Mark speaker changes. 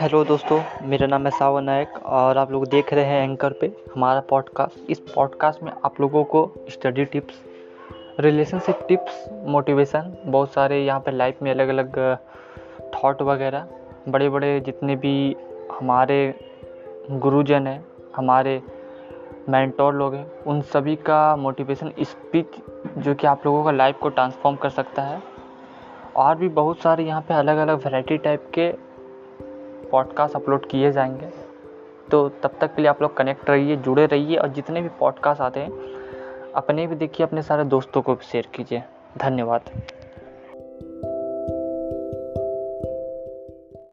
Speaker 1: Hello दोस्तों, मेरा नाम है सावन नायक और आप लोग देख रहे हैं एंकर पे हमारा पॉडकास्ट इस पॉडकास्ट में आप लोगों को study tips relationship tips motivation बहुत सारे यहाँ पे लाइफ में अलग अलग थॉट वगैरह। बड़े बड़े जितने भी हमारे गुरुजन हैं, हमारे मैंटोर लोग हैं, उन सभी का मोटिवेशन स्पीच जो कि आप लोगों का लाइफ को ट्रांसफॉर्म कर सकता है। और भी बहुत सारे यहाँ पे अलग अलग वैरायटी टाइप के पॉडकास्ट अपलोड किए जाएँगे। तो तब तक के लिए आप लोग कनेक्ट रहिए, जुड़े रहिए और जितने भी पॉडकास्ट आते हैं, अपने भी देखिए, अपने सारे दोस्तों को भी शेयर कीजिए। धन्यवाद।